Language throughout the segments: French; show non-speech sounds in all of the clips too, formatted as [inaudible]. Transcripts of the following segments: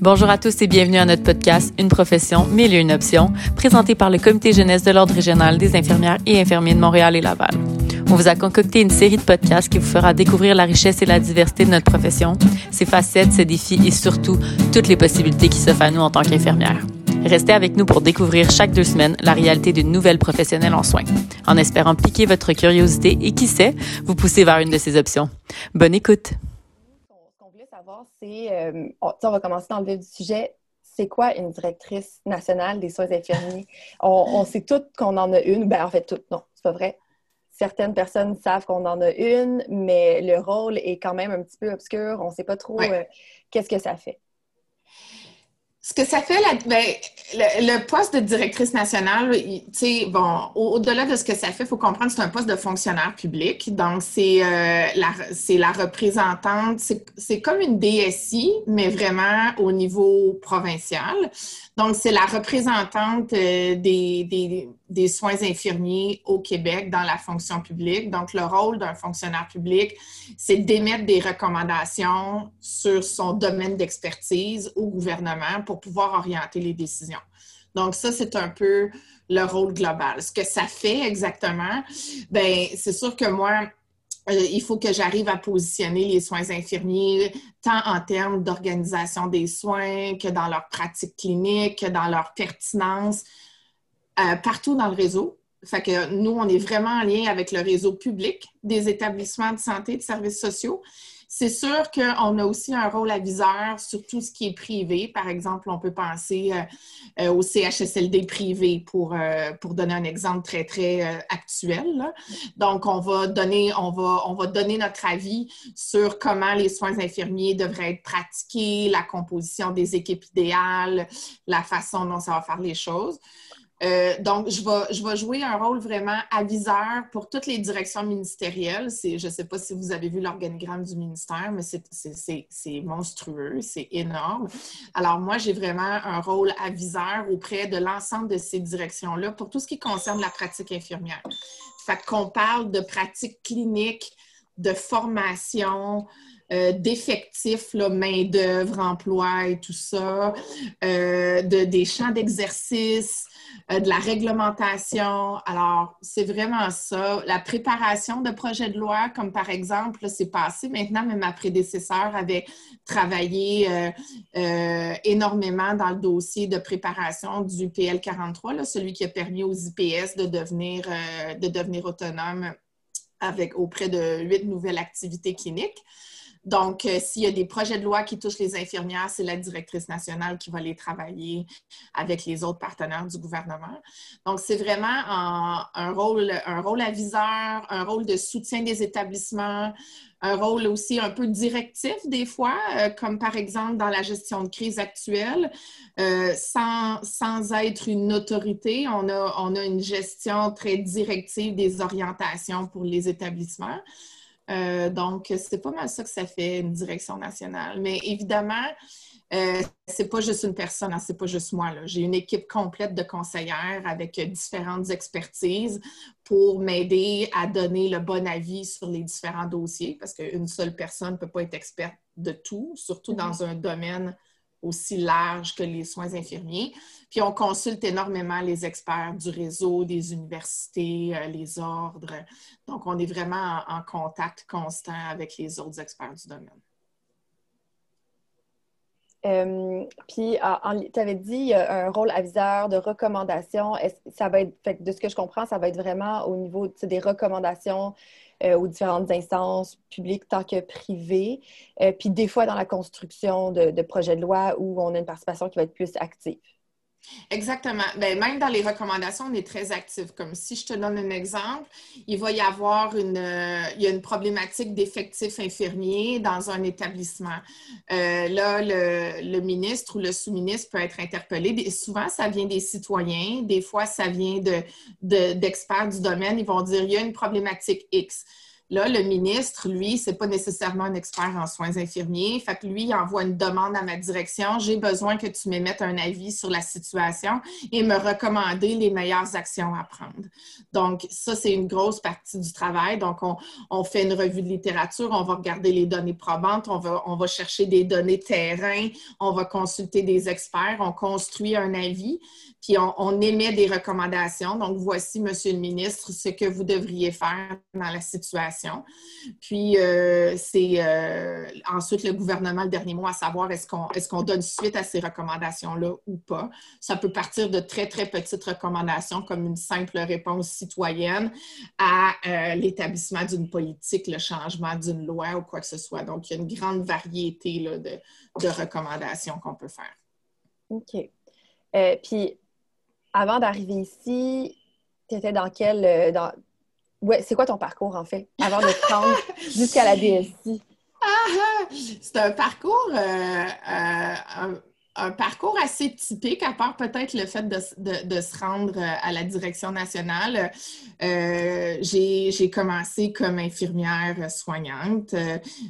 Bonjour à tous et bienvenue à notre podcast Une profession, mille et une options, présenté par le Comité jeunesse de l'Ordre régional des infirmières et infirmiers de Montréal et Laval. On vous a concocté une série de podcasts qui vous fera découvrir la richesse et la diversité de notre profession, ses facettes, ses défis et surtout toutes les possibilités qui s'offrent à nous en tant qu'infirmières. Restez avec nous pour découvrir chaque deux semaines la réalité d'une nouvelle professionnelle en soins, en espérant piquer votre curiosité et qui sait, vous pousser vers une de ces options. Bonne écoute! C'est, euh, on, on va commencer dans le vif du sujet, c'est quoi une directrice nationale des soins infirmiers? [laughs] on, on sait toutes qu'on en a une, ben en fait toutes, non, c'est pas vrai. Certaines personnes savent qu'on en a une, mais le rôle est quand même un petit peu obscur. On ne sait pas trop Ouais. euh, qu'est-ce que ça fait. Ce que ça fait, la- ben, le, poste de directrice nationale, tu sais, bon, au- au-delà de ce que ça fait, il faut comprendre que c'est un poste de fonctionnaire public. Donc, c'est euh, la, la représentante, c'est c'est comme une DSI, mais vraiment au niveau provincial. Donc, c'est la représentante euh, des, des, des soins infirmiers au Québec dans la fonction publique. Donc, le rôle d'un fonctionnaire public, c'est d'émettre des recommandations sur son domaine d'expertise au gouvernement pour pouvoir orienter les décisions. Donc, ça, c'est un peu le rôle global. Ce que ça fait exactement, ben c'est sûr que moi, euh, il faut que j'arrive à positionner les soins infirmiers tant en termes d'organisation des soins que dans leur pratique clinique, que dans leur pertinence, euh, partout dans le réseau. Fait que nous, on est vraiment en lien avec le réseau public des établissements de santé et de services sociaux. C'est sûr qu'on a aussi un rôle aviseur sur tout ce qui est privé. Par exemple, on peut penser euh, euh, au CHSLD privé pour, euh, pour donner un exemple très, très actuel. Donc, on va, donner, on, va, on va donner notre avis sur comment les soins infirmiers devraient être pratiqués, la composition des équipes idéales, la façon dont ça va faire les choses. Euh, donc, je vais, je vais jouer un rôle vraiment aviseur pour toutes les directions ministérielles. Je ne sais pas si vous avez vu l'organigramme du ministère, mais c'est monstrueux, c'est énorme. Alors, moi, j'ai vraiment un rôle aviseur auprès de l'ensemble de ces directions-là pour tout ce qui concerne la pratique infirmière. Fait qu'on parle de pratique clinique, de formation, euh, d'effectifs, main-d'œuvre, emploi et tout ça, euh, de, des champs d'exercice, euh, de la réglementation. Alors, c'est vraiment ça. La préparation de projets de loi, comme par exemple, c'est passé maintenant, mais ma prédécesseur avait travaillé énormément dans le dossier de préparation du PL 43, là, celui qui a permis aux IPS de devenir, de devenir autonomes avec, auprès de huit nouvelles activités cliniques. Donc, euh, s'il y a des projets de loi qui touchent les infirmières, c'est la directrice nationale qui va les travailler avec les autres partenaires du gouvernement. Donc, c'est vraiment un, rôle, un rôle aviseur, un rôle de soutien des établissements, un rôle aussi un peu directif des fois, euh, comme par exemple dans la gestion de crise actuelle, euh, sans, sans être une autorité, on a, on a une gestion très directive des orientations pour les établissements. Euh, donc, c'est pas mal ça que ça fait, une direction nationale. Mais évidemment, euh, c'est pas juste une personne, hein, c'est pas juste moi. J'ai une équipe complète de conseillères avec différentes expertises pour m'aider à donner le bon avis sur les différents dossiers parce qu'une seule personne ne peut pas être experte de tout, surtout dans un domaine aussi large que les soins infirmiers. Puis on consulte énormément les experts du réseau, des universités, euh, les ordres. Donc, on est vraiment en, contact constant avec les autres experts du domaine. Euh, puis, tu avais dit a un rôle aviseur de recommandation. Ça va être, de ce que je comprends, ça va être vraiment au niveau des recommandations euh, aux différentes instances publiques tant que privées. Euh, puis des fois dans la construction de projets de loi où on a une participation qui va être plus active. Exactement. Ben, même dans les recommandations, on est très actif. Comme si je te donne un exemple, il va y avoir une, euh, il y a une problématique d'effectifs infirmiers dans un établissement. Euh, là, le, ministre ou le sous-ministre peut être interpellé. Souvent, ça vient des citoyens. Des fois, ça vient de, de- d'experts du domaine. Ils vont dire, il y a une problématique X. Là, le ministre, lui, c'est pas nécessairement un expert en soins infirmiers. Fait que lui, il envoie une demande à ma direction. J'ai besoin que tu m'émettes un avis sur la situation et me recommander les meilleures actions à prendre. Donc, ça, c'est une grosse partie du travail. Donc, on, fait une revue de littérature, on va regarder les données probantes, on va, on va chercher des données terrain, on va consulter des experts, on construit un avis puis on, émet des recommandations. Donc, voici, Monsieur le ministre, ce que vous devriez faire dans la situation. Puis, euh, c'est euh, ensuite le gouvernement, le dernier mot, à savoir est-ce qu'on est qu'on donne suite à ces recommandations-là ou pas? Ça peut partir de très, très petites recommandations, comme une simple réponse citoyenne à euh, l'établissement d'une politique, le changement d'une loi ou quoi que ce soit. Donc, il y a une grande variété là, de, de recommandations qu'on peut faire. OK. puis, avant d'arriver ici, tu étais dans quel. Ouais, c'est quoi ton parcours en fait, avant de te rendre [laughs] jusqu'à la DSI? Ah, ah! c'est un parcours, euh, euh, un, parcours assez typique, à part peut-être le fait de, se rendre à la direction nationale. j'ai commencé comme infirmière soignante.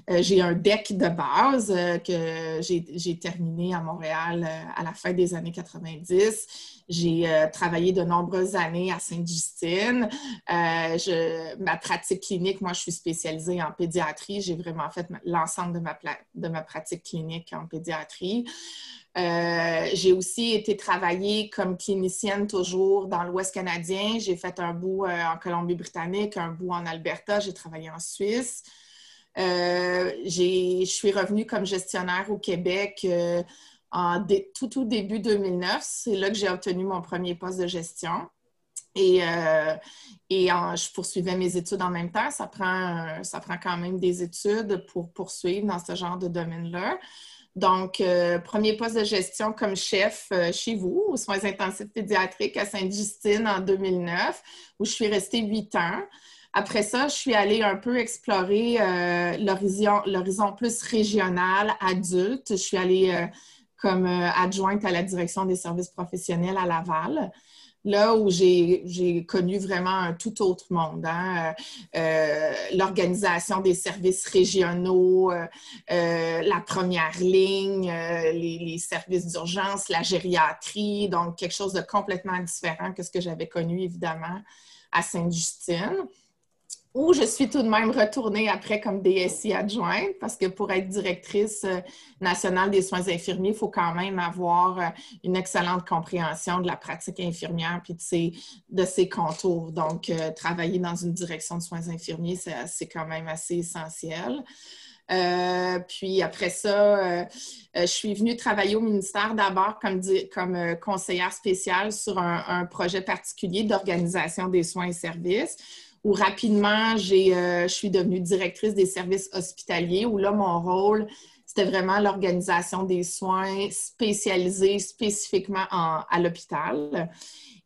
j'ai un deck de base que j'ai terminé à Montréal à la fin des années 90. J'ai euh, travaillé de nombreuses années à Sainte-Justine. Euh, ma pratique clinique, moi, je suis spécialisée en pédiatrie. J'ai vraiment fait l'ensemble de ma, pratique clinique en pédiatrie. Euh, j'ai aussi été travailler comme clinicienne toujours dans l'Ouest canadien. J'ai fait un bout en Colombie-Britannique, un bout en Alberta. J'ai travaillé en Suisse. je suis revenue comme gestionnaire au Québec en tout, tout début 2009. C'est là que j'ai obtenu mon premier poste de gestion. Et, euh, et je poursuivais mes études en même temps. Ça prend, ça prend quand même des études pour poursuivre dans ce genre de domaine-là. Donc, euh, premier poste de gestion comme chef euh, chez vous, aux soins intensifs pédiatriques à Sainte-Justine en 2009, où je suis restée huit ans. Après ça, je suis allée un peu explorer l'horizon plus régional, adulte. Je suis allée comme euh, adjointe à la direction des services professionnels à Laval là où j'ai connu vraiment un tout autre monde. Hein. Euh, euh, l'organisation des services régionaux, la première ligne, les, les, services d'urgence, la gériatrie, donc quelque chose de complètement différent que ce que j'avais connu évidemment à Sainte-Justine où je suis tout de même retournée après comme DSI adjointe, parce que pour être directrice euh, nationale des soins infirmiers, il faut quand même avoir euh, une excellente compréhension de la pratique infirmière puis de ses, de ses contours. Donc, euh, travailler dans une direction de soins infirmiers, c'est quand même assez essentiel. puis après ça, je suis venue travailler au ministère d'abord comme, comme conseillère spéciale sur un projet particulier d'organisation des soins et services où rapidement, euh, je suis devenue directrice des services hospitaliers, où là, mon rôle, c'était vraiment l'organisation des soins spécialisés spécifiquement à l'hôpital.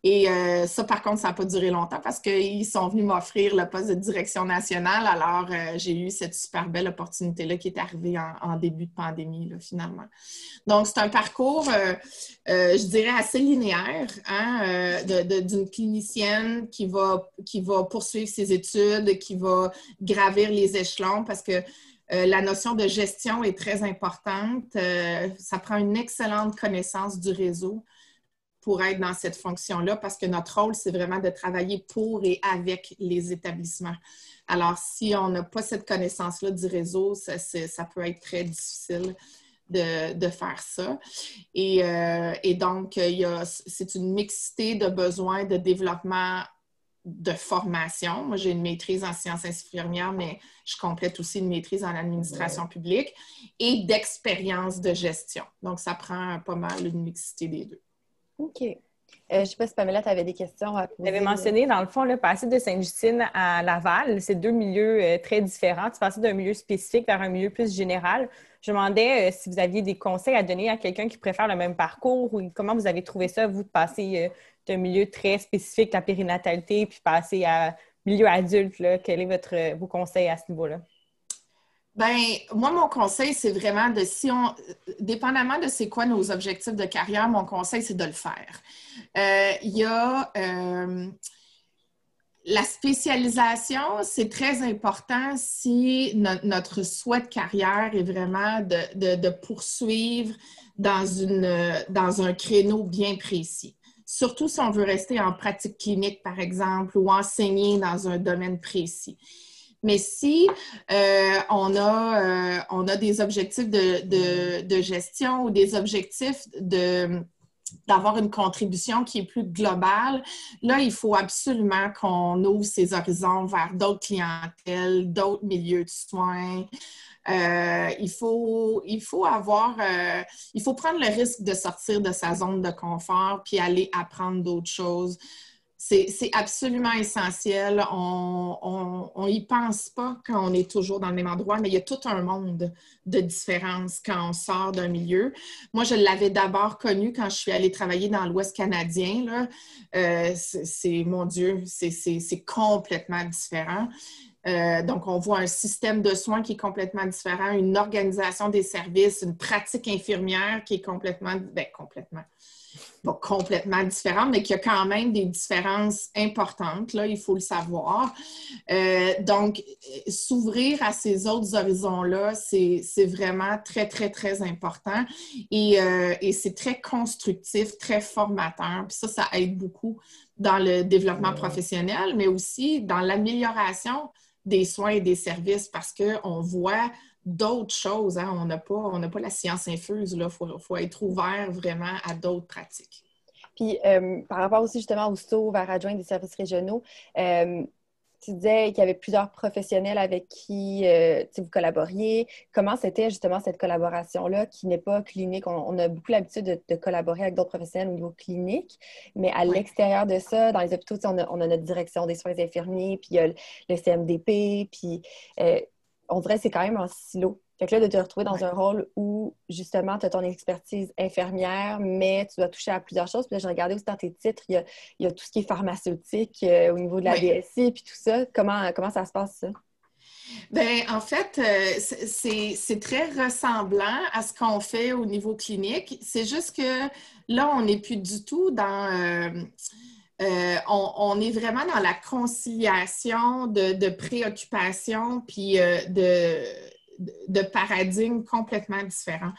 Et euh, ça, par contre, ça n'a pas duré longtemps parce qu'ils sont venus m'offrir le poste de direction nationale. Alors, euh, j'ai eu cette super belle opportunité-là qui est arrivée en, début de pandémie, finalement. Donc, c'est un parcours, euh, je dirais, assez linéaire hein, d'une clinicienne qui va, qui va poursuivre ses études, qui va gravir les échelons parce que la notion de gestion est très importante. ça prend une excellente connaissance du réseau pour être dans cette fonction-là parce que notre rôle, c'est vraiment de travailler pour et avec les établissements. Alors, si on n'a pas cette connaissance-là du réseau, ça, ça, peut être très difficile de, faire ça. Et, euh, et donc, c'est une mixité de besoins de développement de formation. Moi, j'ai une maîtrise en sciences infirmières, mais je complète aussi une maîtrise en administration publique et d'expérience de gestion. Donc, ça prend pas mal une mixité des deux. OK. Euh, je ne sais pas si Pamela, tu avais des questions à poser. Tu avais mentionné, dans le fond, le passer de Sainte-Justine à Laval, c'est deux milieux euh, très différents. Tu passais d'un milieu spécifique vers un milieu plus général. Je me demandais euh, si vous aviez des conseils à donner à quelqu'un qui préfère le même parcours ou comment vous avez trouvé ça, vous, de passer d'un milieu très spécifique, la périnatalité, puis passer à milieu adulte. Là. Quels sont votre, vos conseils à ce niveau-là? Ben, moi, mon conseil, c'est vraiment de, si on, dépendamment de c'est quoi nos objectifs de carrière, mon conseil, c'est de le faire. Euh, il y a, euh, la spécialisation, c'est très important si notre souhait de carrière est vraiment de, poursuivre dans, une, dans un créneau bien précis. Surtout si on veut rester en pratique clinique, par exemple, ou enseigner dans un domaine précis. Mais si euh, on, a, euh, on a des objectifs de, de, gestion ou des objectifs de d'avoir une contribution qui est plus globale. Là, il faut absolument qu'on ouvre ses horizons vers d'autres clientèles, d'autres milieux de soins. Euh, il, faut, il faut avoir, il faut prendre le risque de sortir de sa zone de confort puis aller apprendre d'autres choses c'est absolument essentiel. On n'y pense pas quand on est toujours dans le même endroit, mais il y a tout un monde de différences quand on sort d'un milieu. Moi, je l'avais d'abord connu quand je suis allée travailler dans l'Ouest canadien. Euh, c'est, mon Dieu, c'est complètement différent. Euh, donc, on voit un système de soins qui est complètement différent, une organisation des services, une pratique infirmière qui est complètement, ben, complètement, pas complètement différente, mais qu'il y a quand même des différences importantes, là, il faut le savoir. Euh, donc, s'ouvrir à ces autres horizons-là, c'est vraiment très, très, très important et, euh, et c'est très constructif, très formateur. Puis ça, ça aide beaucoup dans le développement professionnel, mais aussi dans l'amélioration des soins et des services parce qu'on voit d'autres choses. Hein. On n'a pas, pas la science infuse. Il faut, être ouvert vraiment à d'autres pratiques. Puis, euh, par rapport aussi justement au SO vers adjoint des services régionaux, euh, tu disais qu'il y avait plusieurs professionnels avec qui euh, vous collaboriez. Comment c'était justement cette collaboration-là qui n'est pas clinique? On, a beaucoup l'habitude de, collaborer avec d'autres professionnels au niveau clinique, mais à l'extérieur de ça, dans les hôpitaux, on a, on a, notre direction des soins infirmiers, puis il y a le, CMDP, puis on dirait que c'est quand même un silo. Fait que là, de te retrouver dans un rôle où, justement, tu as ton expertise infirmière, mais tu dois toucher à plusieurs choses. Puis là, j'ai regardé aussi dans tes titres, il y a, tout ce qui est pharmaceutique euh, au niveau de la DSI, puis tout ça. Comment, comment ça se passe, ça? Bien, en fait, euh, c'est très ressemblant à ce qu'on fait au niveau clinique. C'est juste que là, on n'est plus du tout dans... Euh, euh, on, est vraiment dans la conciliation de, préoccupations puis euh, de, de paradigmes complètement différents.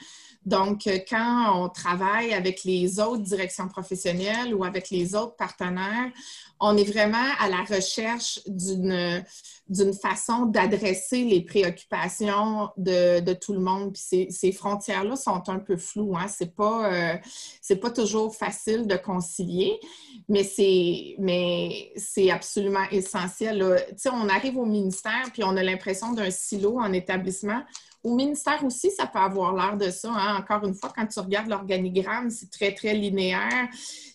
Donc, euh, quand on travaille avec les autres directions professionnelles ou avec les autres partenaires, on est vraiment à la recherche d'une d'une façon d'adresser les préoccupations de, tout le monde. Puis ces, frontières-là sont un peu floues. Hein? C'est pas, euh, c'est pas toujours facile de concilier, mais c'est, mais c'est absolument essentiel. Sais, on arrive au ministère puis on a l'impression d'un silo en établissement. Au ministère aussi, ça peut avoir l'air de ça. Hein? Encore une fois, quand tu regardes l'organigramme, c'est très, très linéaire.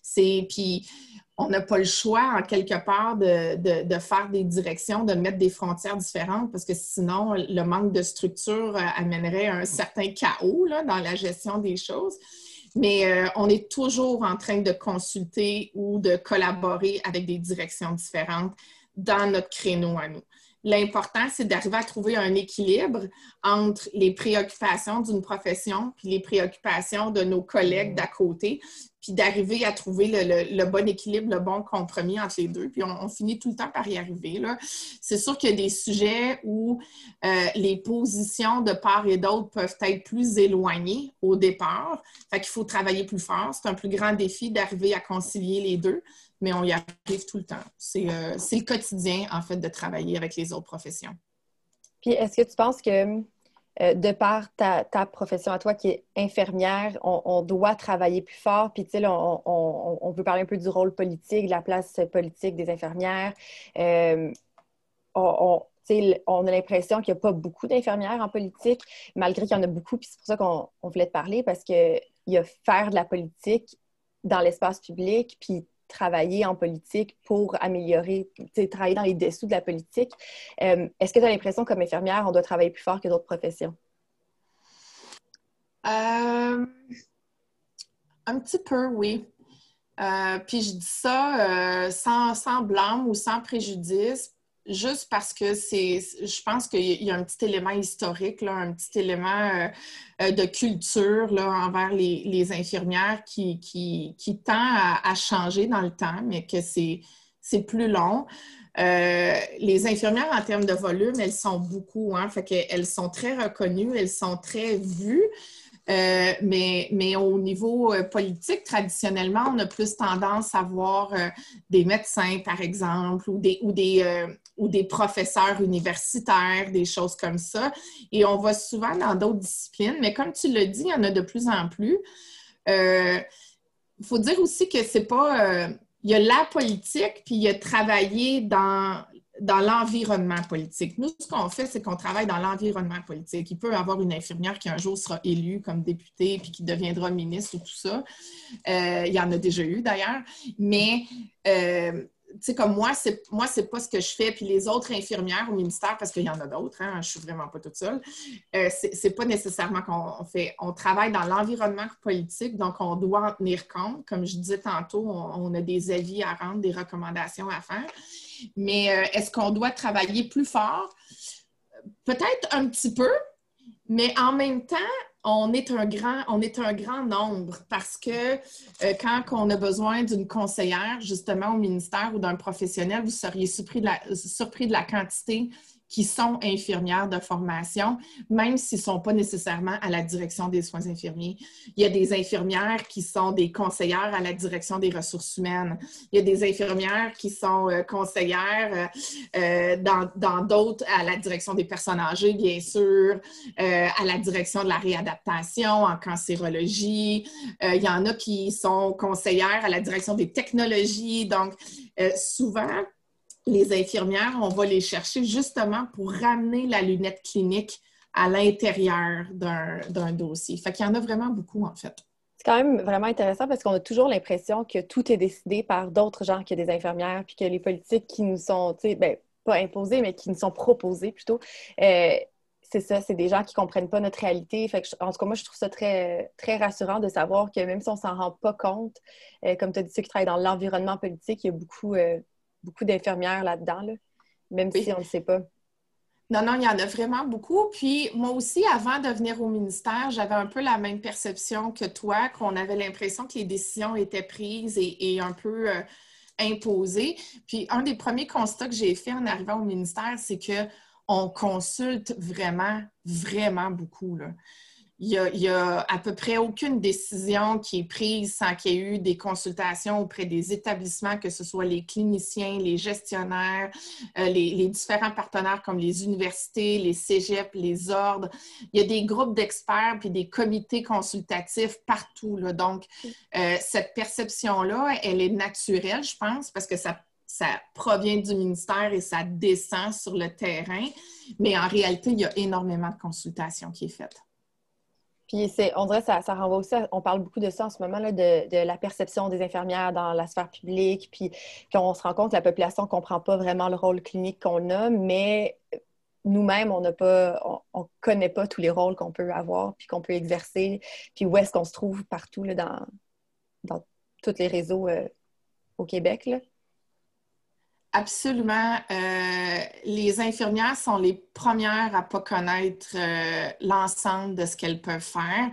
C'est, puis on n'a pas le choix, en quelque part, de, faire des directions, de mettre des frontières différentes, parce que sinon, le manque de structure euh, amènerait un certain chaos dans la gestion des choses. Mais euh, on est toujours en train de consulter ou de collaborer avec des directions différentes dans notre créneau à nous. L'important, c'est d'arriver à trouver un équilibre entre les préoccupations d'une profession puis les préoccupations de nos collègues d'à côté, puis d'arriver à trouver le, bon équilibre, le bon compromis entre les deux. Puis on, finit tout le temps par y arriver. C'est sûr qu'il y a des sujets où euh, les positions de part et d'autre peuvent être plus éloignées au départ. Fait qu'il faut travailler plus fort. C'est un plus grand défi d'arriver à concilier les deux, mais on y arrive tout le temps. C'est euh, le quotidien, en fait, de travailler avec les autres professions. Puis est-ce que tu penses que euh, de par ta, profession à toi qui est infirmière, on, doit travailler plus fort. Puis, tu sais, on, peut parler un peu du rôle politique, de la place politique des infirmières. Euh, on, a l'impression qu'il n'y a pas beaucoup d'infirmières en politique, malgré qu'il y en a beaucoup. Puis c'est pour ça qu'on voulait te parler, parce qu'il y a faire de la politique dans l'espace public, puis travailler en politique pour améliorer, travailler dans les dessous de la politique. Euh, est-ce que tu as l'impression, comme infirmière, on doit travailler plus fort que d'autres professions? Euh, un petit peu, oui. Euh, puis je dis ça sans, sans blâme ou sans préjudice juste parce que c'est, je pense qu'il y a un petit élément historique, un petit élément euh, euh, de culture là, envers les, infirmières qui, tend à, changer dans le temps, mais que c'est, plus long. les infirmières, en termes de volume, elles sont beaucoup, hein, fait qu'elles sont très reconnues, elles sont très vues. Euh, mais, mais au niveau euh, politique, traditionnellement, on a plus tendance à voir euh, des médecins, par exemple, ou des, ou des, ou des professeurs universitaires, des choses comme ça. Et on va souvent dans d'autres disciplines, mais comme tu l'as dit, il y en a de plus en plus. Il faut dire aussi que c'est pas. il y a la politique, puis il y a travailler dans dans l'environnement politique. Nous, ce qu'on fait, c'est qu'on travaille dans l'environnement politique. Il peut y avoir une infirmière qui un jour sera élue comme députée puis qui deviendra ministre ou tout ça. Euh, il y en a déjà eu d'ailleurs. Mais euh, sais, comme moi, c'est moi, c'est pas ce que je fais. Puis les autres infirmières au ministère, parce qu'il y en a d'autres, hein, je suis vraiment pas toute seule, euh, c'est pas nécessairement qu'on fait. On travaille dans l'environnement politique, donc on doit en tenir compte. Comme je disais tantôt, on, a des avis à rendre, des recommandations à faire. Mais euh, est-ce qu'on doit travailler plus fort? Peut-être un petit peu, mais en même temps, on est un grand, on est un grand nombre parce que euh, quand on a besoin d'une conseillère, justement, au ministère ou d'un professionnel, vous seriez surpris de la, surpris de la quantité qui sont infirmières de formation, même s'ils ne sont pas nécessairement à la direction des soins infirmiers. Il y a des infirmières qui sont des conseillères à la direction des ressources humaines. Il y a des infirmières qui sont euh, conseillères euh, euh, dans d'autres, à la direction des personnes âgées, bien sûr, à la direction de la réadaptation en cancérologie. il y en a qui sont conseillères à la direction des technologies. Donc, souvent, les infirmières, on va les chercher justement pour ramener la lunette clinique à l'intérieur d'un dossier. Fait qu'il y en a vraiment beaucoup, en fait. C'est quand même vraiment intéressant parce qu'on a toujours l'impression que tout est décidé par d'autres gens que des infirmières, puis que les politiques qui nous sont, tu sais, ben, pas imposées, mais qui nous sont proposées plutôt, euh, c'est ça, c'est des gens qui comprennent pas notre réalité. Fait que, en tout cas, moi, je trouve ça très, très rassurant de savoir que même si on s'en rend pas compte, euh, comme tu as dit, ceux qui travaillent dans l'environnement politique, il y a beaucoup, euh, beaucoup d'infirmières là-dedans, même si on ne le sait pas. Non, non, il y en a vraiment beaucoup. Puis moi aussi, avant de venir au ministère, j'avais un peu la même perception que toi, qu'on avait l'impression que les décisions étaient prises et, un peu euh, imposées. Puis un des premiers constats que j'ai fait en arrivant au ministère, c'est que on consulte vraiment, vraiment beaucoup. Là n'y a, à peu près aucune décision qui est prise sans qu'il y ait eu des consultations auprès des établissements, que ce soit les cliniciens, les gestionnaires, euh, les, différents partenaires comme les universités, les cégeps, les ordres. Il y a des groupes d'experts puis des comités consultatifs partout. Donc, euh, cette perception-là, elle est naturelle, je pense, parce que ça ça provient du ministère et ça descend sur le terrain. Mais en réalité, il y a énormément de consultations qui est faite. Puis on dirait ça, renvoie aussi, on parle beaucoup de ça en ce moment, là, de, la perception des infirmières dans la sphère publique, puis qu'on se rend compte que la population ne comprend pas vraiment le rôle clinique qu'on a, mais nous-mêmes, on n'a pas, on, connaît pas tous les rôles qu'on peut avoir, puis qu'on peut exercer, puis où est-ce qu'on se trouve partout dans, tous les réseaux euh, au Québec. Absolument. Euh, les infirmières sont les premières à ne pas connaître euh, l'ensemble de ce qu'elles peuvent faire.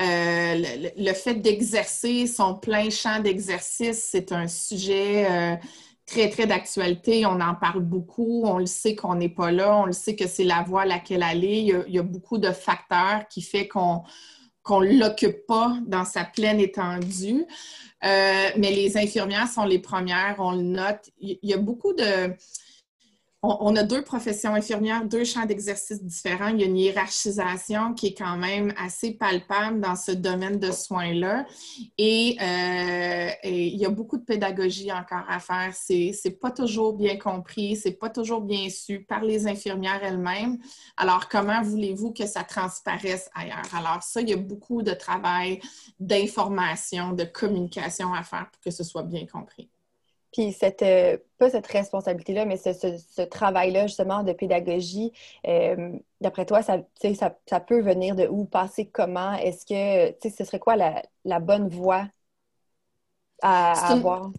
Euh, le, fait d'exercer son plein champ d'exercice, c'est un sujet très, très d'actualité. On en parle beaucoup. On le sait qu'on n'est pas là. On le sait que c'est la voie à laquelle aller. Il y a, beaucoup de facteurs qui font qu'on qu'on ne l'occupe pas dans sa pleine étendue. Euh, mais les infirmières sont les premières, on le note. Il y a beaucoup de, on, a deux professions infirmières, deux champs d'exercice différents. Il y a une hiérarchisation qui est quand même assez palpable dans ce domaine de soins-là. Et, euh, il y a beaucoup de pédagogie encore à faire. C'est n'est pas toujours bien compris, c'est pas toujours bien su par les infirmières elles-mêmes. Alors, comment voulez-vous que ça transparaisse ailleurs? Alors, ça, il y a beaucoup de travail d'information, de communication à faire pour que ce soit bien compris. Puis cette, euh, pas cette responsabilité-là, mais ce, travail-là justement de pédagogie, euh, d'après toi, ça, ça, ça, peut venir de où, passer comment? Est-ce que, tu sais, ce serait quoi la, bonne voie à, avoir?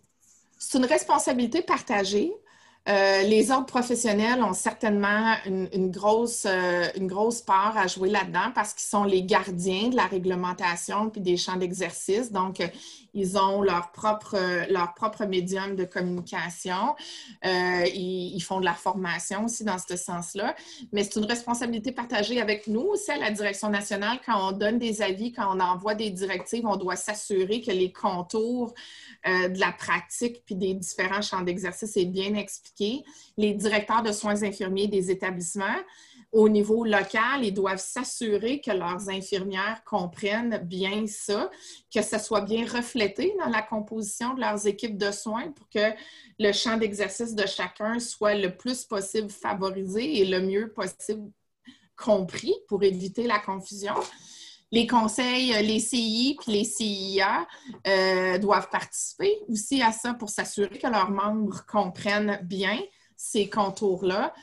C'est une responsabilité partagée. Euh, les ordres professionnels ont certainement une, grosse, euh, une grosse part à jouer là-dedans parce qu'ils sont les gardiens de la réglementation puis des champs d'exercice. Donc, euh, ils ont leur propre, leur propre médium de communication. Ils, font de la formation aussi dans ce sens-là. Mais c'est une responsabilité partagée avec nous aussi à la direction nationale. Quand on donne des avis, quand on envoie des directives, on doit s'assurer que les contours de la pratique puis des différents champs d'exercice est bien expliqué les directeurs de soins infirmiers des établissements, au niveau local, ils doivent s'assurer que leurs infirmières comprennent bien ça, que ça soit bien reflété dans la composition de leurs équipes de soins pour que le champ d'exercice de chacun soit le plus possible favorisé et le mieux possible compris pour éviter la confusion. Les conseils, les CI puis les CIA euh, doivent participer aussi à ça pour s'assurer que leurs membres comprennent bien ces contours-là.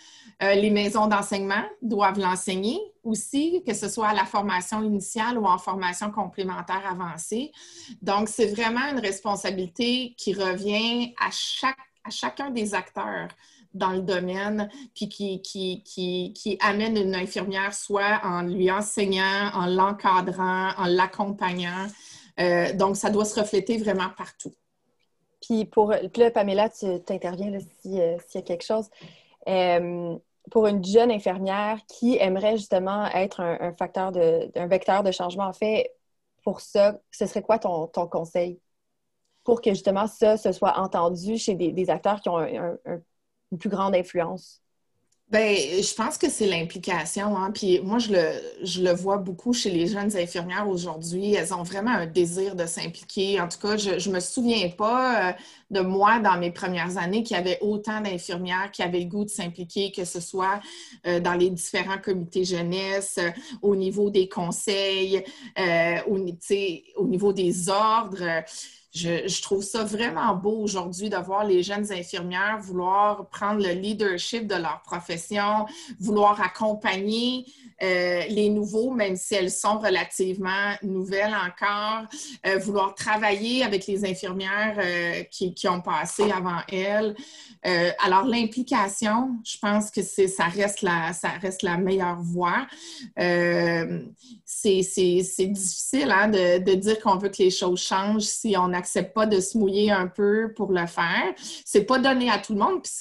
Euh, les maisons d'enseignement doivent l'enseigner aussi, que ce soit à la formation initiale ou en formation complémentaire avancée. Donc, c'est vraiment une responsabilité qui revient à, chaque, à chacun des acteurs dans le domaine, puis qui, qui, qui, qui, amène une infirmière soit en lui enseignant, en l'encadrant, en l'accompagnant. Euh, donc, ça doit se refléter vraiment partout. Puis, pour, là, Pamela, tu interviens euh, s'il y a quelque chose. Euh, pour une jeune infirmière qui aimerait justement être un, facteur de, un vecteur de changement, en fait, pour ça, ce serait quoi ton, ton conseil? Pour que justement ça se soit entendu chez des, des acteurs qui ont un, un, plus grande influence? Bien, je pense que c'est l'implication. Hein. Puis moi, je le, je le, vois beaucoup chez les jeunes infirmières aujourd'hui. Elles ont vraiment un désir de s'impliquer. En tout cas, je ne me souviens pas euh, de moi dans mes premières années qui avait autant d'infirmières qui avaient le goût de s'impliquer, que ce soit euh, dans les différents comités jeunesse, euh, au niveau des conseils, au niveau des ordres je, trouve ça vraiment beau aujourd'hui de voir les jeunes infirmières vouloir prendre le leadership de leur profession, vouloir accompagner euh, les nouveaux, même si elles sont relativement nouvelles encore, euh, vouloir travailler avec les infirmières euh, qui, ont passé avant elles. alors, l'implication, je pense que ça, reste la, meilleure voie. c'est, difficile hein, de, de, dire qu'on veut que les choses changent si on n'accepte pas de se mouiller un peu pour le faire. C'est pas donné à tout le monde. Puis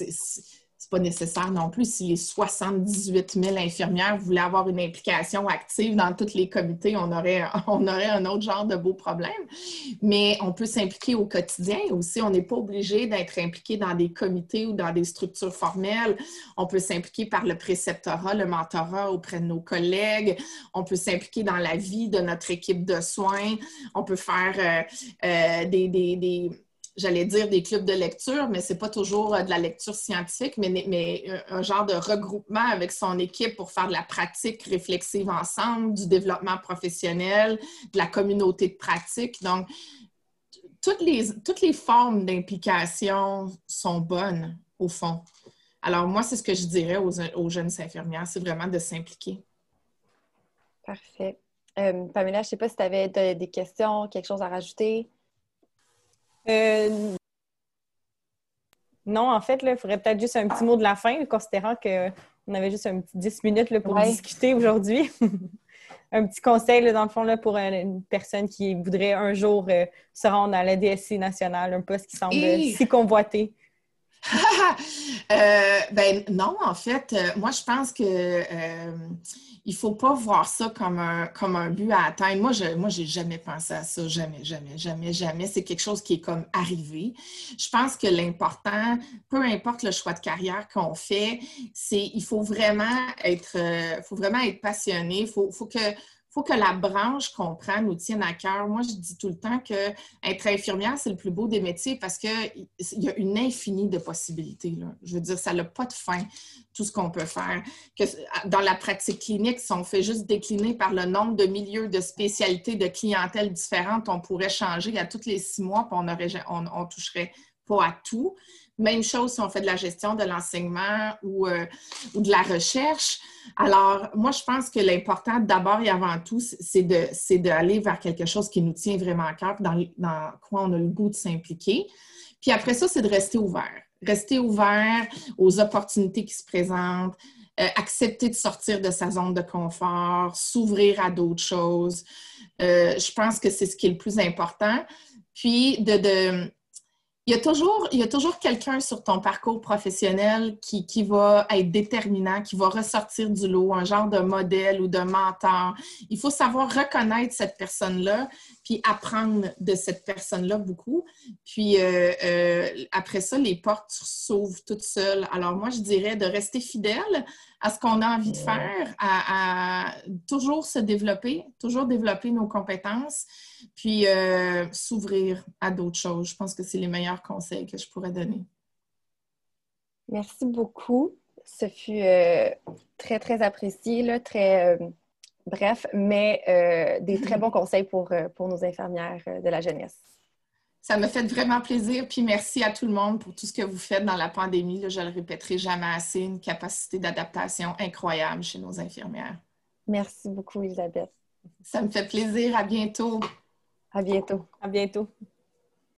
c'est, pas nécessaire non plus si les 78 000 infirmières voulaient avoir une implication active dans tous les comités, on aurait, [laughs] on aurait un autre genre de beau problème. Mais on peut s'impliquer au quotidien aussi. On n'est pas obligé d'être impliqué dans des comités ou dans des structures formelles. On peut s'impliquer par le préceptorat, le mentorat auprès de nos collègues. On peut s'impliquer dans la vie de notre équipe de soins. On peut faire euh, euh, des, des j'allais dire des clubs de lecture, mais c'est pas toujours euh, de la lecture scientifique, mais, mais euh, un genre de regroupement avec son équipe pour faire de la pratique réflexive ensemble, du développement professionnel, de la communauté de pratique. Donc, toutes les, toutes les formes d'implication sont bonnes, au fond. Alors, moi, c'est ce que je dirais aux, jeunes infirmières, c'est vraiment de s'impliquer. Parfait. Euh, Pamela, je ne sais pas si tu avais des questions, quelque chose à rajouter. Euh, non, en fait, il faudrait peut-être juste un petit mot de la fin, considérant qu'on avait juste un petit 10 minutes là, pour discuter aujourd'hui. [laughs] un petit conseil, dans le fond, là, pour une personne qui voudrait un jour euh, se rendre à la DSC nationale, un poste qui semble si convoité. [laughs] Euh, ben non, en fait, moi je pense que il ne faut pas voir ça comme un, comme but à atteindre. Moi, je moi, j'ai jamais pensé à ça. Jamais, jamais, jamais, jamais. C'est quelque chose qui est comme arrivé. Je pense que l'important, peu importe le choix de carrière qu'on fait, c'est il faut vraiment être, euh, faut vraiment être passionné. Il faut, faut que faut que la branche qu'on prend nous tienne à cœur. Moi, je dis tout le temps que être infirmière, c'est le plus beau des métiers parce qu'il y a une infinie de possibilités. Je veux dire, ça n'a pas de fin, tout ce qu'on peut faire. Dans la pratique clinique, si on fait juste décliner par le nombre de milieux, de spécialités, de clientèles différentes, on pourrait changer à tous les six mois, puis on ne on, on toucherait pas à tout. Même chose si on fait de la gestion de l'enseignement ou, euh, de la recherche. Alors, moi, je pense que l'important d'abord et avant tout, c'est d'aller vers quelque chose qui nous tient vraiment à cœur, dans, dans quoi on a le goût de s'impliquer. Puis après ça, c'est de rester ouvert rester ouvert aux opportunités qui se présentent, euh, accepter de sortir de sa zone de confort, s'ouvrir à d'autres choses. Euh, je pense que c'est ce qui est le plus important. Puis, de, il y a toujours, quelqu'un sur ton parcours professionnel qui, qui, va être déterminant, qui va ressortir du lot, un genre de modèle ou de mentor. Il faut savoir reconnaître cette personne-là, puis apprendre de cette personne-là beaucoup. Puis euh, euh, après ça, les portes s'ouvrent toutes seules. Alors moi, je dirais de rester fidèle à ce qu'on a envie de faire, à, toujours se développer, toujours développer nos compétences, puis euh, s'ouvrir à d'autres choses. Je pense que c'est les meilleurs conseils que je pourrais donner. Merci beaucoup. Ce fut très, très apprécié, là, très Bref, mais euh, des très [laughs] bons conseils pour, euh, pour nos infirmières euh, de la jeunesse. Ça me fait vraiment plaisir. Puis merci à tout le monde pour tout ce que vous faites dans la pandémie. je ne le répéterai jamais assez. Une capacité d'adaptation incroyable chez nos infirmières. Merci beaucoup, Elisabeth. Ça me fait plaisir. À bientôt. À bientôt. À bientôt.